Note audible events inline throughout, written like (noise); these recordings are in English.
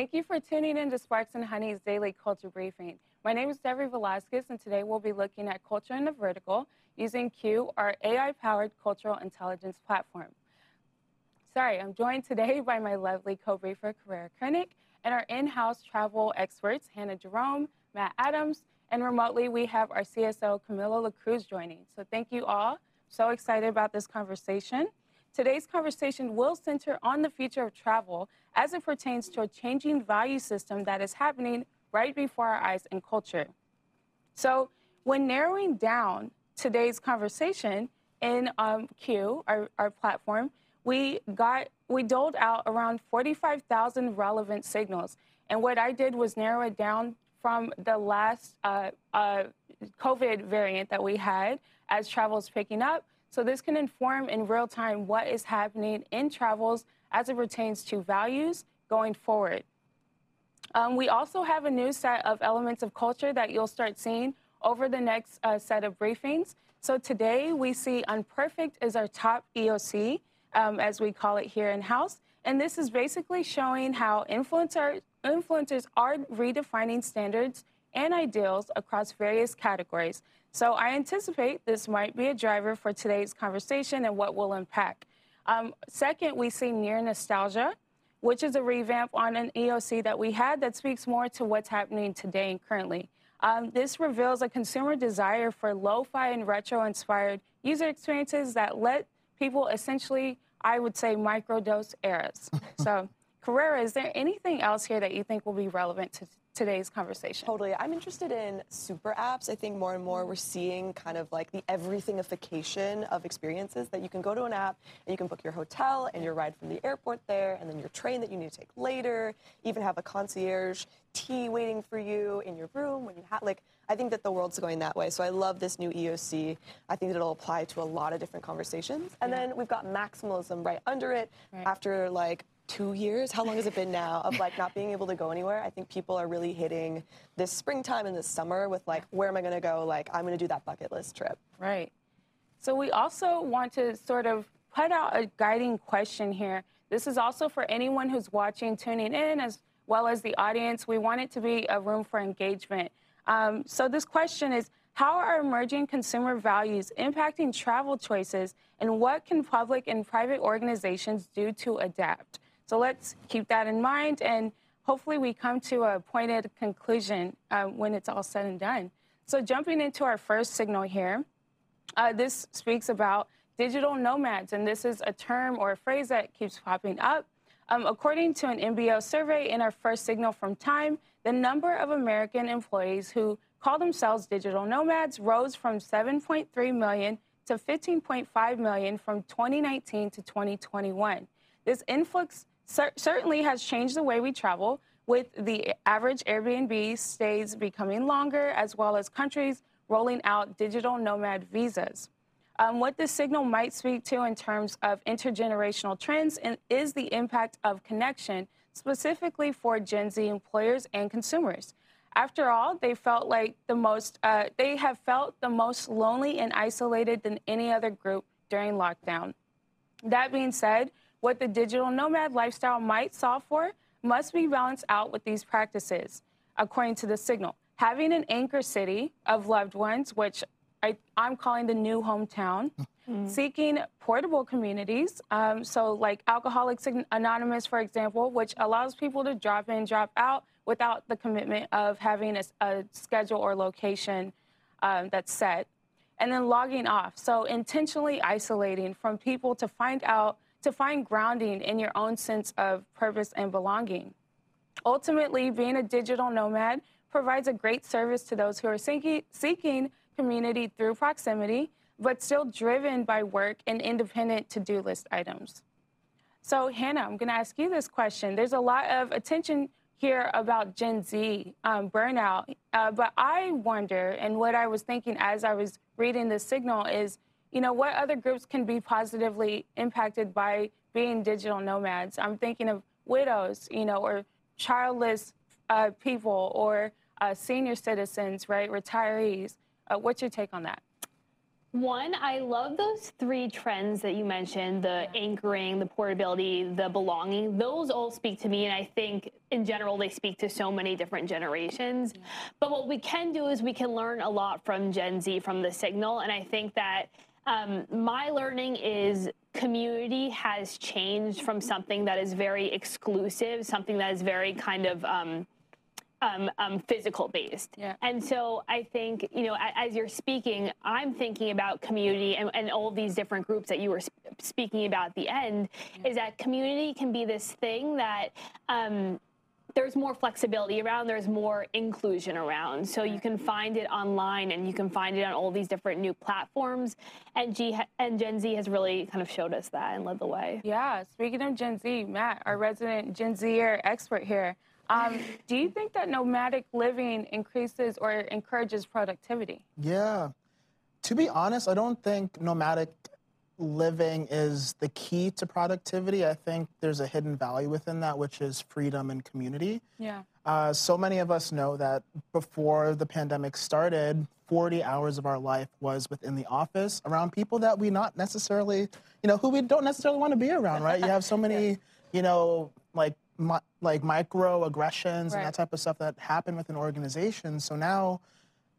Thank you for tuning in to Sparks and Honey's daily culture briefing. My name is Debbie Velasquez, and today we'll be looking at culture in the vertical using Q, our AI powered cultural intelligence platform. Sorry, I'm joined today by my lovely co briefer, Carrera Koenig, and our in house travel experts, Hannah Jerome, Matt Adams, and remotely we have our CSO, Camilo La Cruz, joining. So thank you all. So excited about this conversation. Today's conversation will center on the future of travel as it pertains to a changing value system that is happening right before our eyes in culture. So, when narrowing down today's conversation in um, Q, our, our platform, we got we doled out around 45,000 relevant signals. And what I did was narrow it down from the last uh, uh, COVID variant that we had as travel is picking up so this can inform in real time what is happening in travels as it pertains to values going forward. Um, we also have a new set of elements of culture that you'll start seeing over the next uh, set of briefings. So today we see Unperfect is our top EOC, um, as we call it here in house. And this is basically showing how influencer, influencers are redefining standards and ideals across various categories. So I anticipate this might be a driver for today's conversation and what will impact. Um, second, we see near nostalgia, which is a revamp on an EOC that we had that speaks more to what's happening today and currently. Um, this reveals a consumer desire for lo-fi and retro-inspired user experiences that let people essentially, I would say, microdose eras. (laughs) so, Carrera, is there anything else here that you think will be relevant to today's conversation. Totally. I'm interested in super apps. I think more and more we're seeing kind of like the everythingification of experiences that you can go to an app and you can book your hotel and your ride from the airport there and then your train that you need to take later, even have a concierge tea waiting for you in your room when you have like I think that the world's going that way. So I love this new EOC. I think that it'll apply to a lot of different conversations. And yeah. then we've got maximalism right under it right. after like two years. How long has it been now of like not being able to go anywhere? I think people are really hitting this springtime and this summer with like where am i going to go? Like i'm going to do that bucket list trip. Right. So we also want to sort of put out a guiding question here. This is also for anyone who's watching tuning in as well as the audience. We want it to be a room for engagement. Um, so this question is how are emerging consumer values impacting travel choices and what can public and private organizations do to adapt so let's keep that in mind, and hopefully we come to a pointed conclusion uh, when it's all said and done. So jumping into our first signal here, uh, this speaks about digital nomads, and this is a term or a phrase that keeps popping up. Um, according to an MBO survey in our first signal from Time, the number of American employees who call themselves digital nomads rose from 7.3 million to 15.5 million from 2019 to 2021. This influx cer certainly has changed the way we travel, with the average Airbnb stays becoming longer, as well as countries rolling out digital nomad visas. Um, what this signal might speak to in terms of intergenerational trends is the impact of connection, specifically for Gen Z employers and consumers. After all, they felt like the most, uh, they have felt the most lonely and isolated than any other group during lockdown. That being said, what the digital nomad lifestyle might solve for must be balanced out with these practices, according to the signal. Having an anchor city of loved ones, which I, am calling the new hometown, mm-hmm. seeking portable communities, um, so like Alcoholics Anonymous, for example, which allows people to drop in, drop out without the commitment of having a, a schedule or location um, that's set. And then logging off, so intentionally isolating from people to find out to find grounding in your own sense of purpose and belonging. Ultimately, being a digital nomad provides a great service to those who are seeking, community through proximity, but still driven by work and independent to do list items. So, Hannah, I'm going to ask you this question. There's a lot of attention here about Gen Z um, burnout, uh, but I wonder, and what I was thinking as I was reading the signal is you know, what other groups can be positively impacted by being digital nomads? I'm thinking of widows, you know, or childless uh, people or uh, senior citizens, right? Retirees. Uh, what's your take on that? One, I love those three trends that you mentioned the anchoring, the portability, the belonging. Those all speak to me. And I think in general, they speak to so many different generations. Yeah. But what we can do is we can learn a lot from Gen Z, from the signal. And I think that um, my learning is community has changed from something that is very exclusive, something that is very kind of. Um, um, um, physical based. Yeah. And so I think, you know, as you're speaking, I'm thinking about community and, and all these different groups that you were speaking about at the end, yeah. is that community can be this thing that um, there's more flexibility around, there's more inclusion around. So you can find it online and you can find it on all these different new platforms. And, G- and Gen Z has really kind of showed us that and led the way. Yeah, speaking of Gen Z, Matt, our resident Gen Zer expert here. Um, (laughs) do you think that nomadic living increases or encourages productivity? Yeah. To be honest, I don't think nomadic living is the key to productivity. I think there's a hidden value within that, which is freedom and community. Yeah. Uh, so many of us know that before the pandemic started, 40 hours of our life was within the office around people that we not necessarily, you know, who we don't necessarily want to be around, right? You have so (laughs) many, you know, like mi- like microaggressions right. and that type of stuff that happen within organizations. So now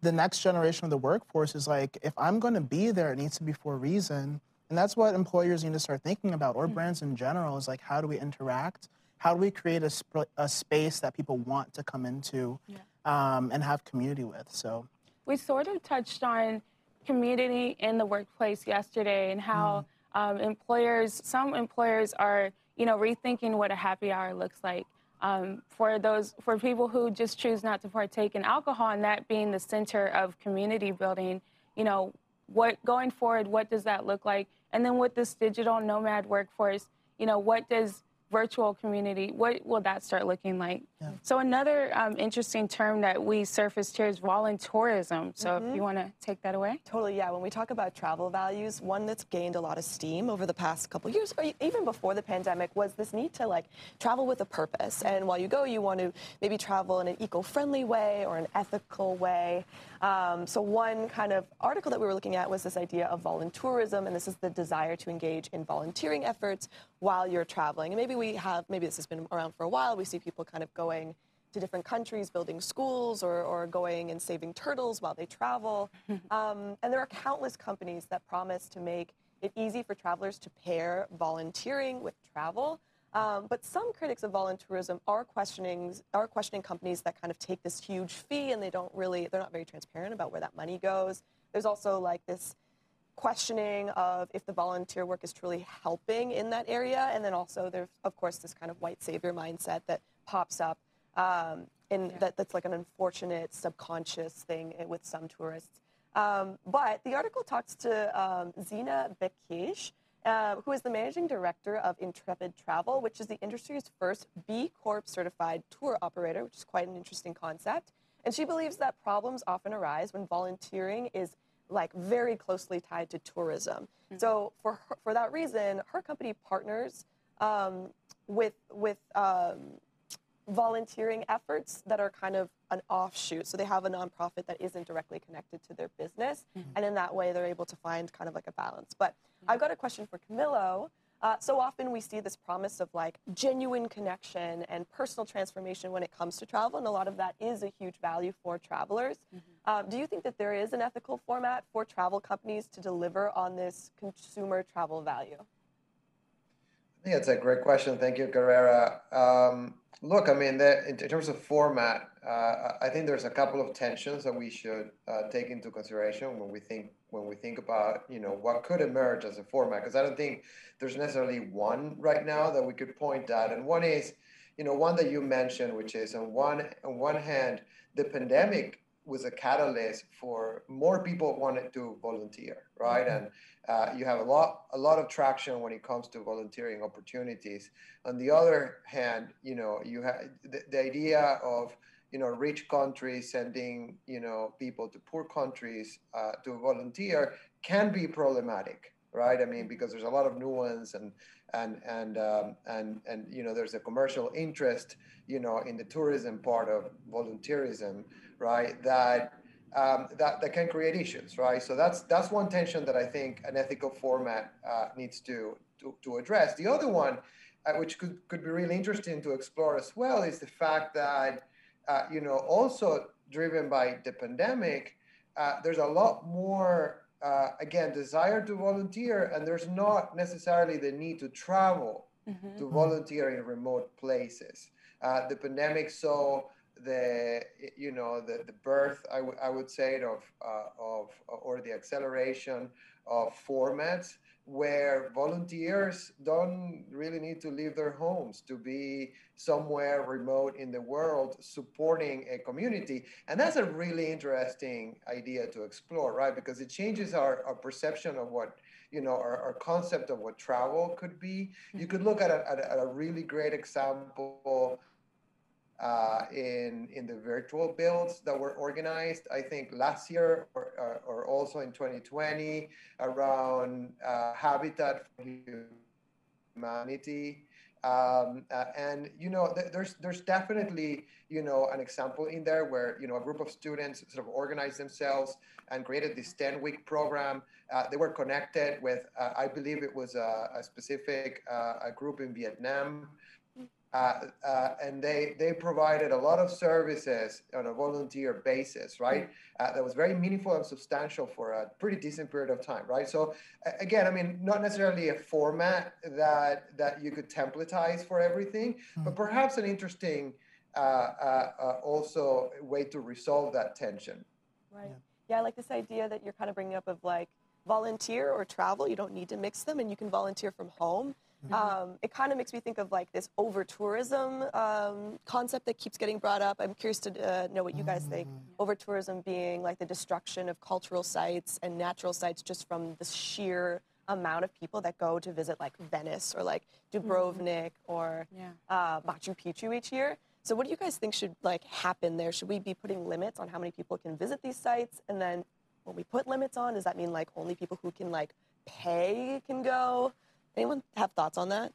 the next generation of the workforce is like, if I'm going to be there, it needs to be for a reason. And that's what employers need to start thinking about, or mm-hmm. brands in general, is like, how do we interact? How do we create a, sp- a space that people want to come into yeah. um, and have community with? So we sort of touched on community in the workplace yesterday and how mm. um, employers, some employers are you know, rethinking what a happy hour looks like. Um, for those for people who just choose not to partake in alcohol and that being the center of community building you know what going forward what does that look like and then with this digital nomad workforce you know what does virtual community, what will that start looking like? Yeah. So another um, interesting term that we surfaced here is voluntourism. So mm-hmm. if you want to take that away. Totally, yeah. When we talk about travel values, one that's gained a lot of steam over the past couple years, or even before the pandemic, was this need to like travel with a purpose. And while you go, you want to maybe travel in an eco-friendly way or an ethical way. Um, so one kind of article that we were looking at was this idea of voluntourism, and this is the desire to engage in volunteering efforts while you're traveling. And maybe we have, maybe this has been around for a while, we see people kind of going to different countries, building schools or, or going and saving turtles while they travel. (laughs) Um, and there are countless companies that promise to make it easy for travelers to pair volunteering with travel. Um, but some critics of voluntourism are questioning are questioning companies that kind of take this huge fee and they don't really they're not very transparent about where that money goes. There's also like this questioning of if the volunteer work is truly helping in that area, and then also there's of course this kind of white savior mindset that pops up um, in yeah. that that's like an unfortunate subconscious thing with some tourists. Um, but the article talks to um, Zina Bencheikh, uh, who is the managing director of Intrepid Travel, which is the industry's first B Corp certified tour operator, which is quite an interesting concept. And she believes that problems often arise when volunteering is like very closely tied to tourism. Mm-hmm. So for her, for that reason, her company partners um, with with um, volunteering efforts that are kind of an offshoot. So they have a nonprofit that isn't directly connected to their business, mm-hmm. and in that way, they're able to find kind of like a balance. But I've got a question for Camilo. Uh, so often we see this promise of like genuine connection and personal transformation when it comes to travel, and a lot of that is a huge value for travelers. Mm-hmm. Uh, do you think that there is an ethical format for travel companies to deliver on this consumer travel value? Think it's a great question. Thank you, Carrera. Um, look, I mean, the, in terms of format, uh, I think there's a couple of tensions that we should uh, take into consideration when we think when we think about you know what could emerge as a format. Because I don't think there's necessarily one right now that we could point at. And one is, you know, one that you mentioned, which is on one on one hand, the pandemic was a catalyst for more people wanted to volunteer, right? Mm-hmm. And uh, you have a lot a lot of traction when it comes to volunteering opportunities. On the other hand, you know, you have the, the idea of you know rich countries sending you know people to poor countries uh, to volunteer can be problematic right i mean because there's a lot of nuance and and and um, and and you know there's a commercial interest you know in the tourism part of volunteerism right that um, that, that can create issues, right? So that's that's one tension that I think an ethical format uh, needs to, to, to address. The other one, uh, which could, could be really interesting to explore as well, is the fact that uh, you know also driven by the pandemic, uh, there's a lot more uh, again desire to volunteer, and there's not necessarily the need to travel mm-hmm. to volunteer in remote places. Uh, the pandemic saw the you know the, the birth I, w- I would say of uh, of or the acceleration of formats where volunteers don't really need to leave their homes to be somewhere remote in the world supporting a community. And that's a really interesting idea to explore right? Because it changes our, our perception of what you know our, our concept of what travel could be. Hmm. You could look at a, at a really great example uh, in in the virtual builds that were organized. I think last year or, uh, or also in 2020 around uh, Habitat for Humanity. Um, uh, and you know, th- there's there's definitely you know an example in there where you know a group of students sort of organized themselves and created this 10 week program. Uh, they were connected with, uh, I believe it was a, a specific a group in Vietnam uh, uh, and they they provided a lot of services on a volunteer basis, right? Uh, that was very meaningful and substantial for a pretty decent period of time, right? So again, I mean, not necessarily a format that that you could templatize for everything, mm-hmm. but perhaps an interesting uh, uh, uh, also way to resolve that tension. Right. Yeah. yeah, I like this idea that you're kind of bringing up of like volunteer or travel. You don't need to mix them, and you can volunteer from home Mm-hmm. Um, it kind of makes me think of like this over tourism um, concept that keeps getting brought up. I'm curious to uh, know what you guys think. Mm-hmm. Over tourism being like the destruction of cultural sites and natural sites just from the sheer amount of people that go to visit like Venice or like Dubrovnik mm-hmm. or yeah. uh, Machu Picchu each year. So what do you guys think should like happen there? Should we be putting limits on how many people can visit these sites? And then when we put limits on, does that mean like only people who can like pay can go? Anyone have thoughts on that?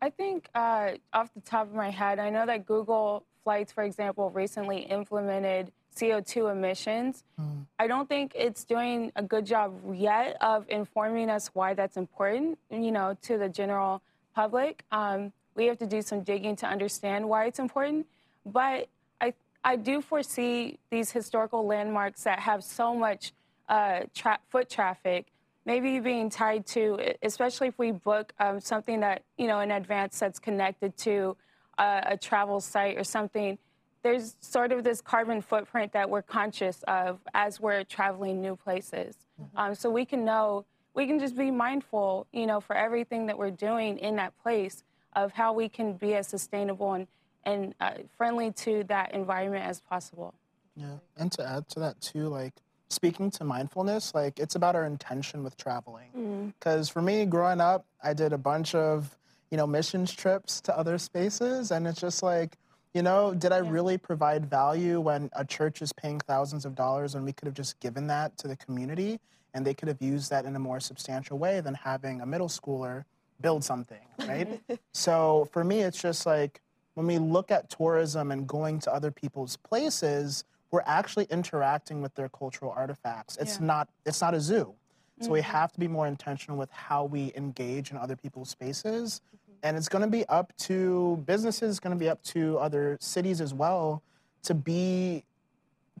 I think uh, off the top of my head, I know that Google Flights, for example, recently implemented CO2 emissions. Mm. I don't think it's doing a good job yet of informing us why that's important, you know, to the general public. Um, we have to do some digging to understand why it's important. But I, I do foresee these historical landmarks that have so much uh, tra- foot traffic maybe being tied to, especially if we book um, something that, you know, in advance that's connected to a, a travel site or something, there's sort of this carbon footprint that we're conscious of as we're traveling new places. Mm-hmm. Um, so we can know, we can just be mindful, you know, for everything that we're doing in that place of how we can be as sustainable and, and uh, friendly to that environment as possible. Yeah, and to add to that too, like speaking to mindfulness, like it's about our intention with traveling. Because mm. for me, growing up, I did a bunch of, you know, missions trips to other spaces, and it's just like, you know, did I yeah. really provide value when a church is paying thousands of dollars and we could have just given that to the community and they could have used that in a more substantial way than having a middle schooler build something, right? (laughs) so for me, it's just like when we look at tourism and going to other people's places, we're actually interacting with their cultural artifacts. It's yeah. not it's not a zoo. So mm-hmm. we have to be more intentional with how we engage in other people's spaces. Mm-hmm. And it's going to be up to businesses, it's going to be up to other cities as well to be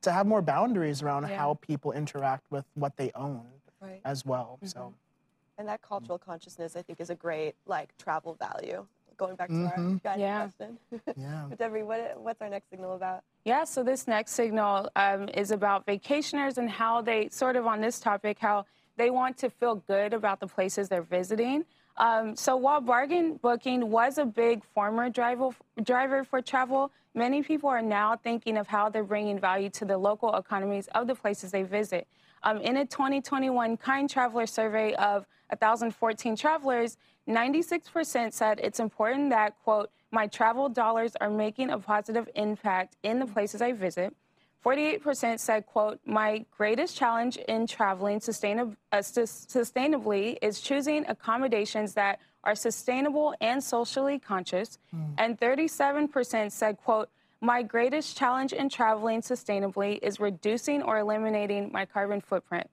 to have more boundaries around yeah. how people interact with what they own right. as well. Mm-hmm. So and that cultural consciousness I think is a great like travel value going back to mm-hmm. our guiding yeah. question. (laughs) yeah. but Debbie, what, what's our next signal about? Yeah, so this next signal um, is about vacationers and how they, sort of on this topic, how they want to feel good about the places they're visiting. Um, so while bargain booking was a big former driver, driver for travel, many people are now thinking of how they're bringing value to the local economies of the places they visit. Um, in a 2021 Kind Traveler survey of 1,014 travelers, 96% said it's important that, quote, my travel dollars are making a positive impact in the places I visit. 48% said, quote, my greatest challenge in traveling sustainab- uh, sustainably is choosing accommodations that are sustainable and socially conscious. Mm. And 37% said, quote, My greatest challenge in traveling sustainably is reducing or eliminating my carbon footprint.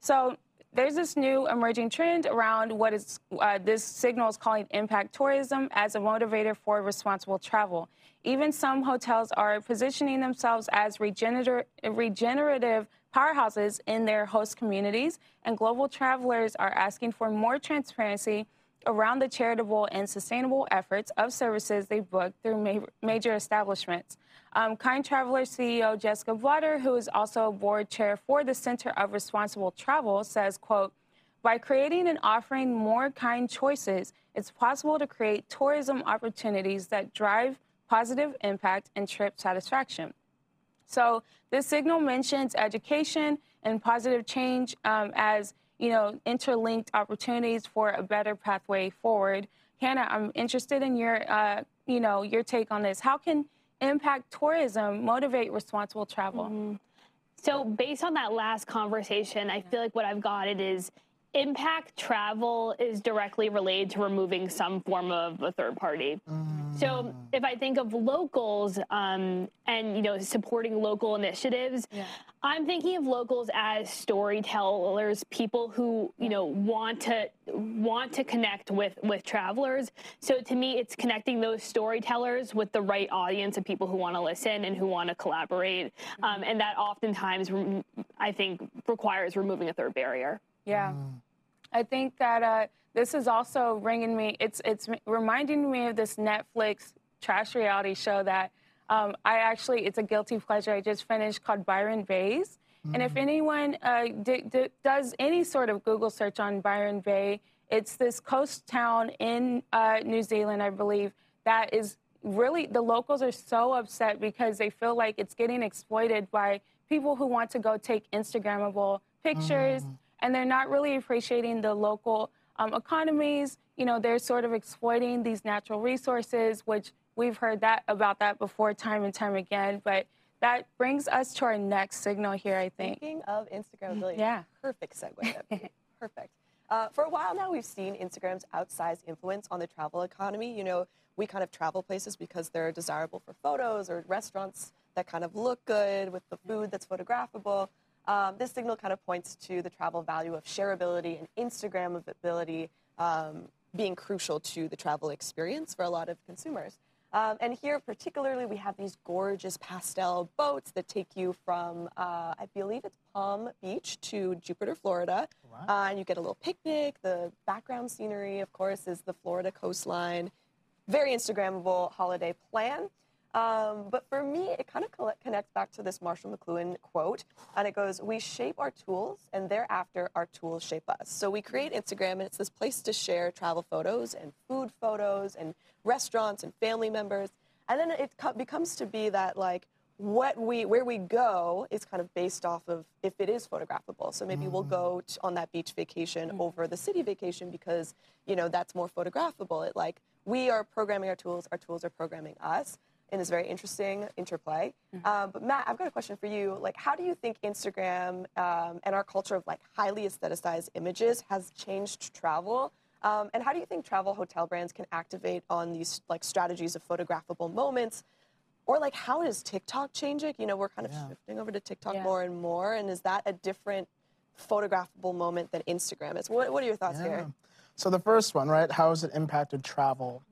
So there's this new emerging trend around what is uh, this signal is calling impact tourism as a motivator for responsible travel. Even some hotels are positioning themselves as regenerative, regenerative powerhouses in their host communities, and global travelers are asking for more transparency around the charitable and sustainable efforts of services they book through ma major establishments. Um, kind Traveler CEO Jessica Blotter, who is also a board chair for the Center of Responsible Travel, says, quote, by creating and offering more kind choices, it's possible to create tourism opportunities that drive positive impact and trip satisfaction. So this signal mentions education and positive change um, as you know interlinked opportunities for a better pathway forward. Hannah, I'm interested in your uh, you know your take on this. How can impact tourism motivate responsible travel? Mm-hmm. So based on that last conversation, I feel like what I've got it is impact travel is directly related to removing some form of a third party. Mm. So if I think of locals um, and you know supporting local initiatives, yeah. I'm thinking of locals as storytellers, people who you know want to want to connect with with travelers. So to me, it's connecting those storytellers with the right audience of people who want to listen and who want to collaborate, um, and that oftentimes I think requires removing a third barrier. Yeah. Mm. I think that uh, this is also bringing me. It's it's reminding me of this Netflix trash reality show that um, I actually it's a guilty pleasure. I just finished called Byron Baes. Mm-hmm. And if mm. anyone uh, d- d- does any sort of Google search on Byron Bay, it's this coast town in uh, New Zealand, I believe, that is really the locals are so upset because they feel like it's getting exploited by people who want to go take Instagrammable pictures. Mm and they're not really appreciating the local um, economies. You know, they're sort of exploiting these natural resources, which we've heard that about that before time and time again. But that brings us to our next signal here, I think. Speaking of Instagram, really (laughs) yeah. perfect segue. (laughs) perfect. Uh, for a while now, we've seen Instagram's outsized influence on the travel economy. You know, we kind of travel places because they're desirable for photos or restaurants that kind of look good with the food that's photographable. Um, this signal kind of points to the travel value of shareability and Instagrammability um, being crucial to the travel experience for a lot of consumers. Um, and here, particularly, we have these gorgeous pastel boats that take you from, uh, I believe it's Palm Beach to Jupiter, Florida. Wow. Uh, and you get a little picnic. The background scenery, of course, is the Florida coastline. Very Instagrammable holiday plan. Um, but for me, it kind of connects back to this Marshall McLuhan quote, and it goes, "We shape our tools, and thereafter our tools shape us." So we create Instagram, and it's this place to share travel photos and food photos and restaurants and family members, and then it becomes to be that like what we where we go is kind of based off of if it is photographable. So maybe mm. we'll go mm. on that beach vacation mm. over the city vacation because you know that's more photographable. It like we are programming our tools, our tools are programming us in this very interesting interplay. Mm-hmm. Um, but Matt, I've got a question for you. Like, how do you think Instagram um, and our culture of like highly aestheticized images has changed travel? Um, and how do you think travel hotel brands can activate on these like strategies of photographable moments? Or like, how does TikTok change it? You know, we're kind of yeah. shifting over to TikTok yeah. more and more. And is that a different photographable moment than Instagram is? What, what are your thoughts yeah. here? So the first one, right? How has it impacted travel?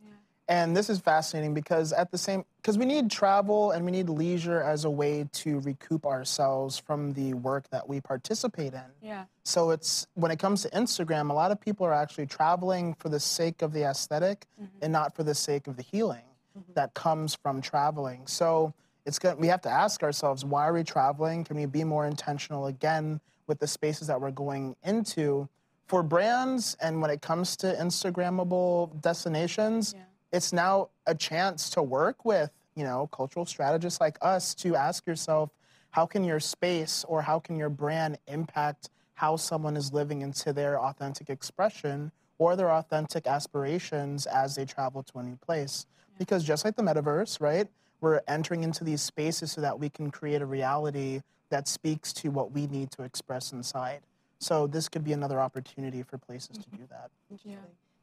And this is fascinating because at the same because we need travel and we need leisure as a way to recoup ourselves from the work that we participate in. Yeah. So it's when it comes to Instagram, a lot of people are actually traveling for the sake of the esthetic mm-hmm. and not for the sake of the healing mm-hmm. that comes from traveling. So it's good we have to ask ourselves why are we traveling? Can we be more intentional again with the spaces that we're going into? For brands and when it comes to Instagrammable destinations, yeah it's now a chance to work with you know cultural strategists like us to ask yourself how can your space or how can your brand impact how someone is living into their authentic expression or their authentic aspirations as they travel to a new place? Because just like the metaverse right we're entering into these spaces so that we can create a reality that speaks to what we need to express inside. So this could be another opportunity for places to mm-hmm. do that. Yeah.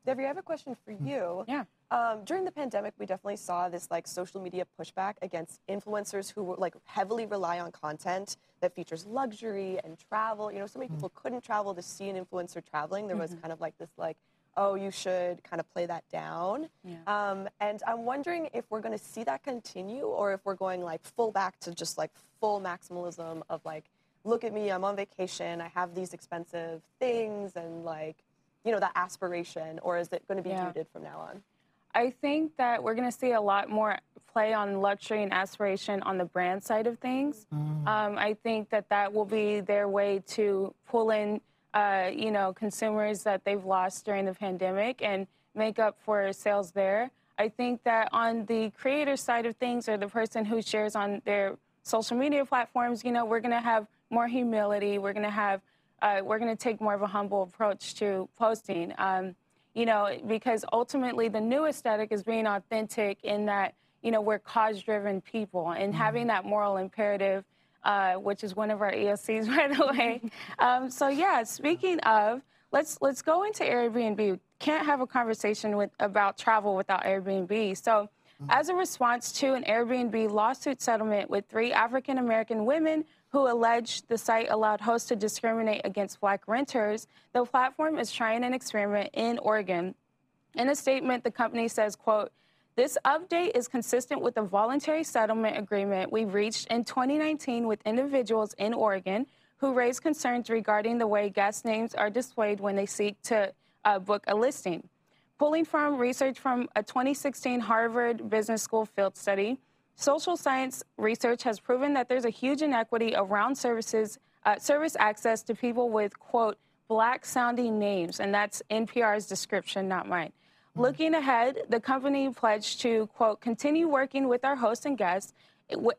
Debbie, I have a question for mm. you. Yeah. Um, during the pandemic, we definitely saw this like social media pushback against influencers who were like heavily rely on content that features luxury and travel. You know, so many people couldn't travel to see an influencer traveling. There was kind of like this like, oh, you should kind of play that down. Yeah. Um, and I'm wondering if we're going to see that continue, or if we're going like full back to just like full maximalism of like, look at me, I'm on vacation, I have these expensive things, and like, you know, that aspiration, or is it going to be Yeah. muted from now on? I think that we're going to see a lot more play on luxury and aspiration on the brand side of things. Um, I think that that will be their way to pull in, uh, you know, consumers that they've lost during the pandemic and make up for sales there. I think that on the creator side of things, or the person who shares on their social media platforms, you know, we're going to have more humility. We're going to have, uh, we're going to take more of a humble approach to posting. Um, you know, because ultimately the new aesthetic is being authentic in that, you know, we're cause driven people and having that moral imperative, uh, which is one of our EOCs, (laughs) by the way. um, so, yeah, speaking of, let's let's go into Airbnb. Can't have a conversation with about travel without Airbnb. So, as a response to an Airbnb lawsuit settlement with three African American women who alleged the site allowed hosts to discriminate against black renters, the platform is trying an experiment in Oregon. In a statement, the company says, quote, this update is consistent with the voluntary settlement agreement we reached in 2019 with individuals in Oregon who raised concerns regarding the way guest names are displayed when they seek to uh, book a listing. Pulling from research from a 2016 Harvard Business School field study, social science research has proven that there's a huge inequity around services, uh, service access to people with, quote, black sounding names. And that's NPR's description, not mine. Looking ahead, the company pledged to, quote, continue working with our hosts and guests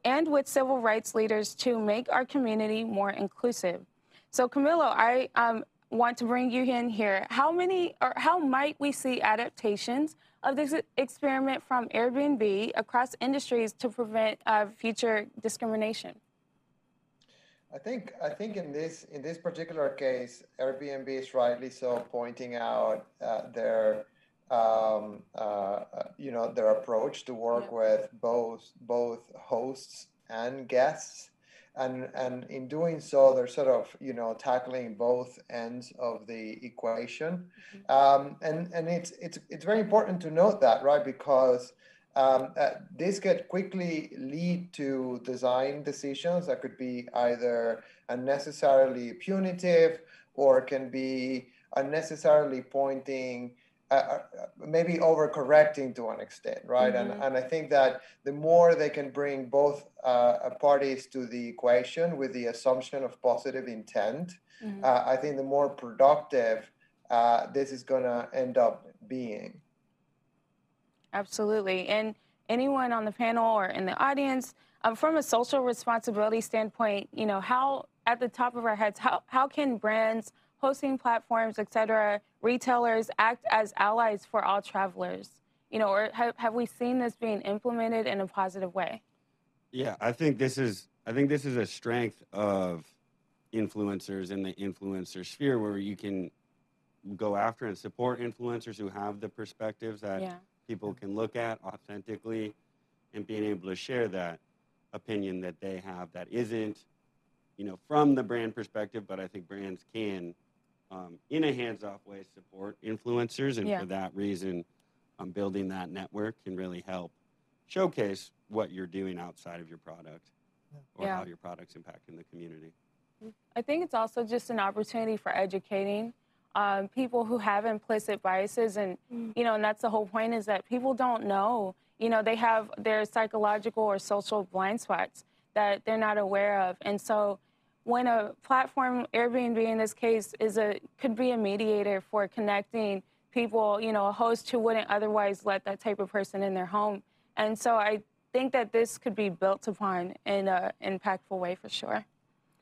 and with civil rights leaders to make our community more inclusive. So, Camilo, I um, want to bring you in here. How many or how might we see adaptations of this experiment from Airbnb across industries to prevent uh, future discrimination? I think I think in this in this particular case, Airbnb is rightly so pointing out uh, their um, uh, uh, you know their approach to work Yeah. with both both hosts and guests, and and in doing so, they're sort of you know tackling both ends of the equation, um, and and it's it's it's very important to note that right because um, uh, this could quickly lead to design decisions that could be either unnecessarily punitive or can be unnecessarily pointing uh, uh, maybe overcorrecting to an extent right? And, and i think that the more they can bring both uh, parties to the equation with the assumption of positive intent uh, i think the more productive uh, this is going to end up being. Absolutely. And anyone on the panel or in the audience, um, from a social responsibility standpoint, you know, how at the top of our heads, how, how can brands, hosting platforms, et cetera, retailers act as allies for all travelers? You know, or have, have we seen this being implemented in a positive way? Yeah, I think this is I think this is a strength of influencers in the influencer sphere where you can go after and support influencers who have the perspectives that Yeah. people can look at authentically and being able to share that opinion that they have that isn't you know from the brand perspective but i think brands can um, in a hands-off way support influencers and Yeah. for that reason um, building that network can really help showcase what you're doing outside of your product or Yeah. how your product's impacting the community I think it's also just an opportunity for educating um, people who have implicit biases, and you know, and that's the whole point is that people don't know. You know, they have their psychological or social blind spots that they're not aware of, and so when a platform, Airbnb in this case, is a could be a mediator for connecting people, you know, a host who wouldn't otherwise let that type of person in their home, and so I think that this could be built upon in an impactful way for sure.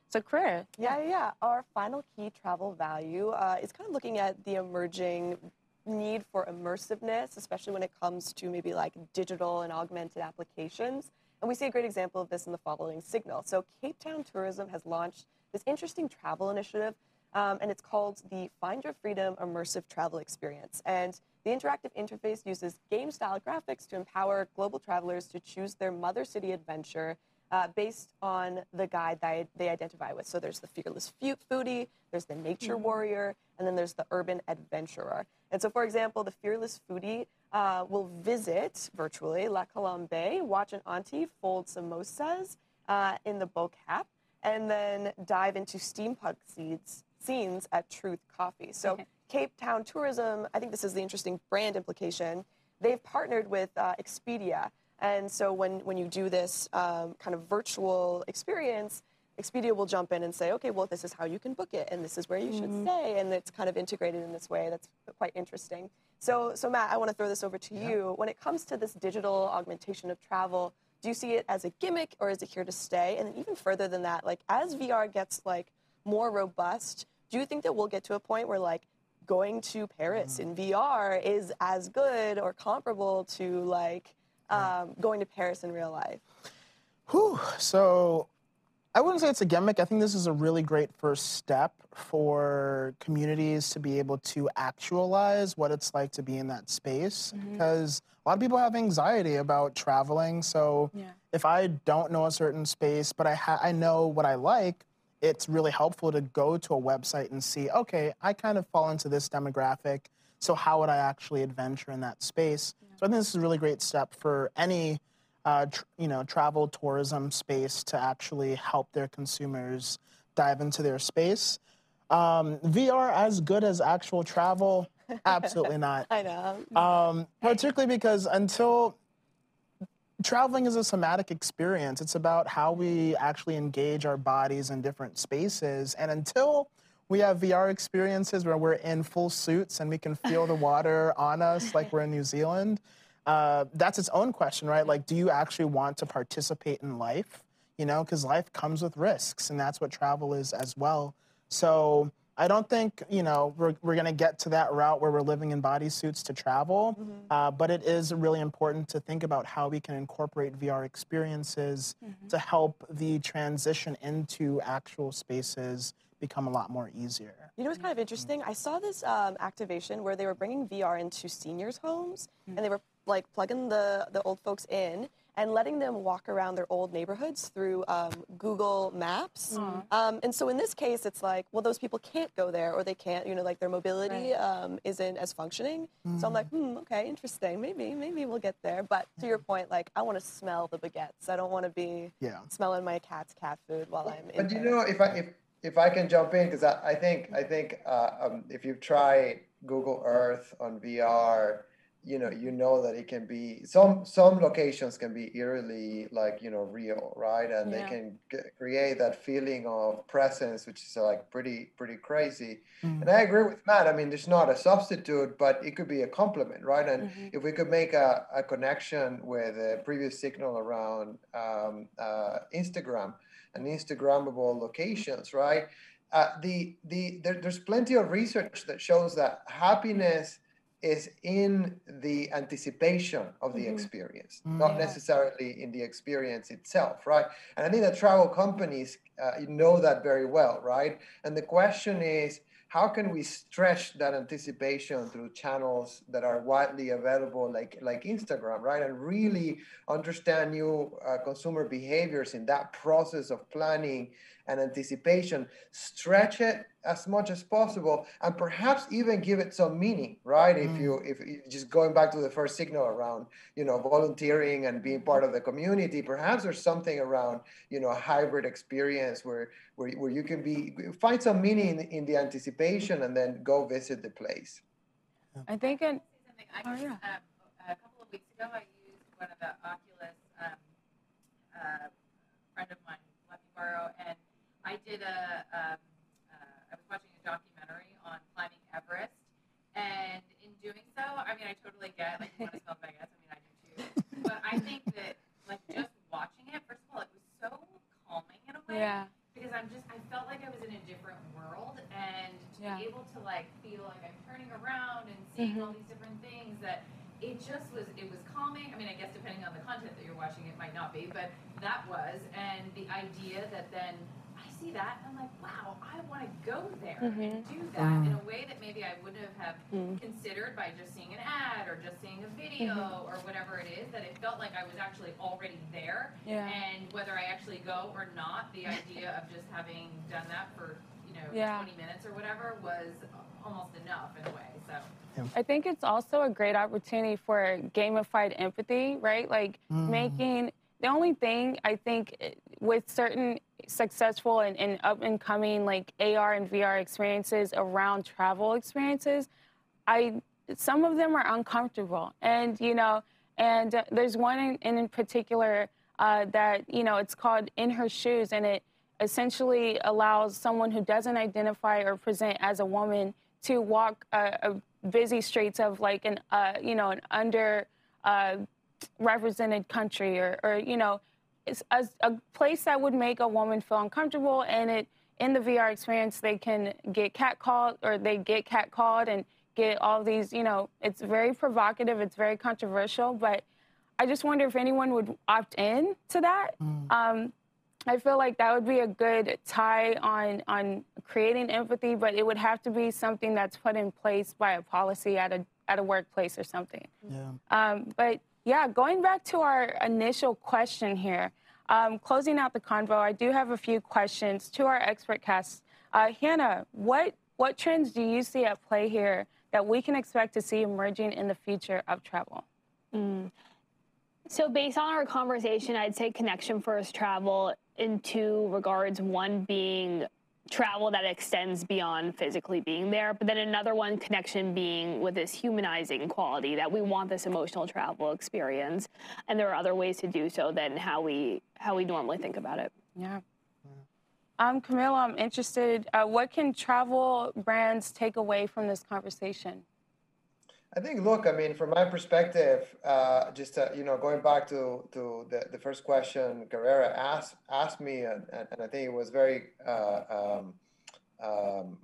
So, Chris, Yeah, yeah, yeah. Our final key travel value uh, is kind of looking at the emerging need for immersiveness, especially when it comes to maybe like digital and augmented applications. And we see a great example of this in the following signal. So, Cape Town Tourism has launched this interesting travel initiative um, and it's called the Find Your Freedom Immersive Travel Experience. And the interactive interface uses game-style graphics to empower global travelers to choose their mother city adventure uh, based on the guide that they identify with. So there's the fearless foodie, there's the nature Mm-hmm. warrior, and then there's the urban adventurer. And so, for example, the fearless foodie uh, will visit virtually La Colombe, watch an auntie fold samosas uh, in the Bo-Kaap, and then dive into steampunk seeds, scenes at Truth Coffee. So, Okay. Cape Town Tourism, I think this is the interesting brand implication. They've partnered with uh, Expedia. And so when, when you do this um, kind of virtual experience, Expedia will jump in and say, okay, well, this is how you can book it, and this is where you should stay. And it's kind of integrated in this way. That's quite interesting. So, so Matt, I want to throw this over to you. When it comes to this digital augmentation of travel, do you see it as a gimmick or is it here to stay? And then even further than that, like as VR gets like more robust, do you think that we'll get to a point where like going to Paris in VR is as good or comparable to like um, going to Paris in real life? Whew. So I wouldn't say it's a gimmick. I think this is a really great first step for communities to be able to actualize what it's like to be in that space. Because a lot of people have anxiety about traveling. So Yeah. if I don't know a certain space, but I, ha- I know what I like, it's really helpful to go to a website and see, okay, I kind of fall into this demographic. So how would I actually adventure in that space? So I think this is a really great step for any, uh, tr- you know, travel tourism space to actually help their consumers dive into their space. Um, VR as good as actual travel? Absolutely (laughs) not. I know. Um, particularly because until traveling is a somatic experience, it's about how we actually engage our bodies in different spaces. And until we have VR experiences where we're in full suits and we can feel the water on us like we're in New Zealand, uh, that's its own question, right? Like, do you actually want to participate in life? You know, because life comes with risks, and that's what travel is as well. So I don't think you know we're, we're going to get to that route where we're living in bodysuits to travel, uh, but it is really important to think about how we can incorporate VR experiences to help the transition into actual spaces become a lot more easier. You know what's kind of interesting? I saw this um, activation where they were bringing VR into seniors' homes, and they were like plugging the the old folks in and letting them walk around their old neighborhoods through um, Google Maps. Um, and so in this case, it's like, well, those people can't go there, or they can't, you know, like their mobility Right. um, isn't as functioning. So I'm like, hmm, okay, interesting. Maybe, maybe we'll get there. But to your point, like, I want to smell the baguettes. I don't want to be Yeah. smelling my cat's cat food while I'm in. But you Paris. know, if I if if I can jump in, because I, I think I think uh, um, if you try Google Earth on VR, you know you know that it can be some some locations can be eerily like you know real, right? And Yeah. they can g- create that feeling of presence, which is like pretty pretty crazy. And I agree with Matt. I mean, there's not a substitute, but it could be a complement, right? And if we could make a, a connection with a previous signal around um, uh, Instagram and Instagrammable locations, right? Uh, the the there, there's plenty of research that shows that happiness is in the anticipation of the experience, not necessarily in the experience itself, right? And I think that travel companies uh, know that very well, right? And the question is, how can we stretch that anticipation through channels that are widely available like like instagram right? And really understand new uh, consumer behaviors in that process of planning and anticipation stretch it as much as possible and perhaps even give it some meaning right if you if you, just going back to the first signal around you know volunteering and being part of the community perhaps there's something around you know a hybrid experience where where, where you can be find some meaning in, in the anticipation and then go visit the place I think in. I Oh, yeah. um, a couple of weeks ago, I used one of the Oculus um, uh, friend of mine let me borrow, and I did a. Um, uh, I was watching a documentary on climbing Everest, and in doing so, I mean, I totally get like you want to smell baguettes. I mean, I do too. (laughs) But I think that like just watching it, first of all, it was so calming in a way yeah, because I'm just I felt like I was in a different world and to Yeah. be able to like feel like I'm turning around and seeing Mm-hmm. all these different things that it just was it was calming. I mean I guess depending on the content that you're watching it might not be, but that was and the idea that then see that and I'm like, wow, I want to go there and mm-hmm. do that in a way that maybe I wouldn't have, have mm. considered by just seeing an ad or just seeing a video mm-hmm. or whatever it is. That it felt like I was actually already there. Yeah. And whether I actually go or not, the idea of just having done that for you know Yeah. 20 minutes or whatever was almost enough in a way. So. I think it's also a great opportunity for gamified empathy, right? Like mm. making the only thing I think eh, with certain successful and, and up and coming like AR and VR experiences around travel experiences, I some of them are uncomfortable, and you know, and uh, there's one in, in, particular uh, that you know it's called "In Her Shoes," and it essentially allows someone who doesn't identify or present as a woman to walk uh, uh, busy streets of like an uh, you know an under uh, represented country or, or you know it's a, a place that would make a woman feel uncomfortable and it in the VR experience they can get catcalled or they get catcalled and get all these you know it's very provocative it's very controversial but I just wonder if anyone would opt in to that um, I feel like that would be a good tie on on creating empathy, but it would have to be something that's put in place by a policy at a at a workplace or something. Yeah. Um, but yeah, going back to our initial question here, um, closing out the convo, I do have a few questions to our expert cast. Uh, Hannah, what what trends do you see at play here that we can expect to see emerging in the future of travel? So, based on our conversation, I'd say connection first travel in two regards. One being travel that extends beyond physically being there, but then another one, connection being with this humanizing quality that we want this emotional travel experience. And there are other ways to do so than how we how we normally think about it. Yeah. Um, Camilla, I'm interested. Uh, what can travel brands take away from this conversation? I think, look, I mean, from my perspective, uh, just uh, you know, going back to to the, the first question Carrera asked asked me, and, and, and I think it was very uh, um, um,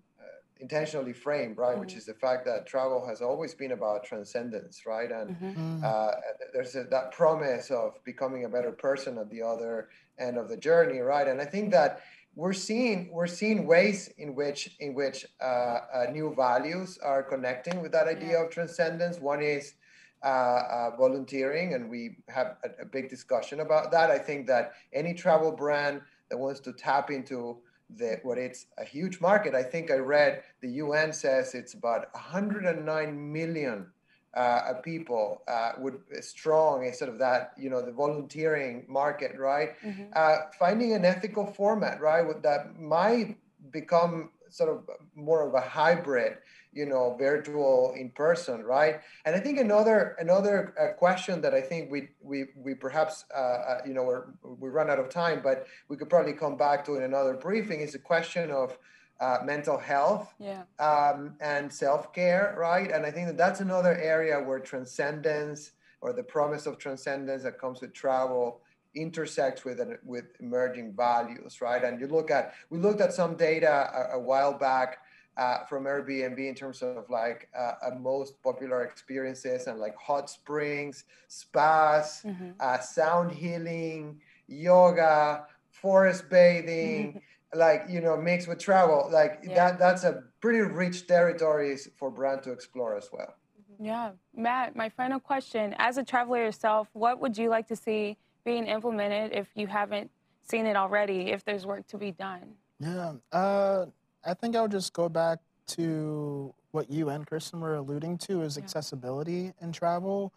intentionally framed, right? Which is the fact that travel has always been about transcendence, right? And uh, there's a, that promise of becoming a better person at the other end of the journey, right? And I think that we're seeing we're seeing ways in which in which uh, uh, new values are connecting with that idea of transcendence. One is uh, uh, volunteering, and we have a, a big discussion about that. I think that any travel brand that wants to tap into the what it's a huge market. I think I read the UN says it's about 109 million uh, people uh, would strong instead of that you know the volunteering market right? Uh, finding an ethical format right with- that might become sort of more of a hybrid you know virtual in person right? And i think another another uh, question that i think we we we perhaps uh, uh, you know we're, we run out of time but we could probably come back to in another briefing is the question of uh, mental health Yeah. um, and self care, right? And I think that that's another area where transcendence or the promise of transcendence that comes with travel intersects with with emerging values, right? And you look at we looked at some data a, a while back uh, from Airbnb in terms of like uh, uh, most popular experiences and like hot springs, spas, uh, sound healing, yoga, forest bathing. (laughs) like you know mixed with travel like Yeah. that that's a pretty rich territories for brand to explore as well Yeah. Matt, my final question. As a traveler yourself, what would you like to see being implemented if you haven't seen it already, if there's work to be done? Yeah, uh, I think I would just go back to what you and Kristen were alluding to is accessibility in travel.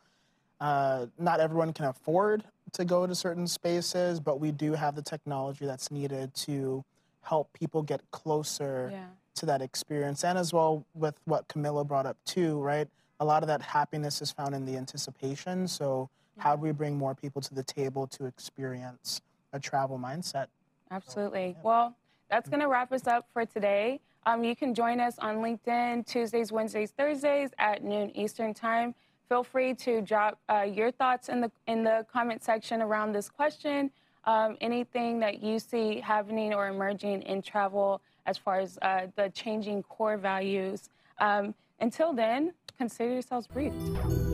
Uh, not everyone can afford to go to certain spaces, but we do have the technology that's needed to help people get closer Yeah. to that experience. And as well with what Camilla brought up too, right? A lot of that happiness is found in the anticipation. So how do we bring more people to the table to experience a travel mindset? Absolutely. Well, that's going to wrap us up for today. Um, you can join us on LinkedIn Tuesdays, Wednesdays, Thursdays at noon Eastern Time. Feel free to drop uh, your thoughts in the in the comment section around this question. Um, anything that you see happening or emerging in travel as far as uh, the changing core values. Um, until then, consider yourselves briefed.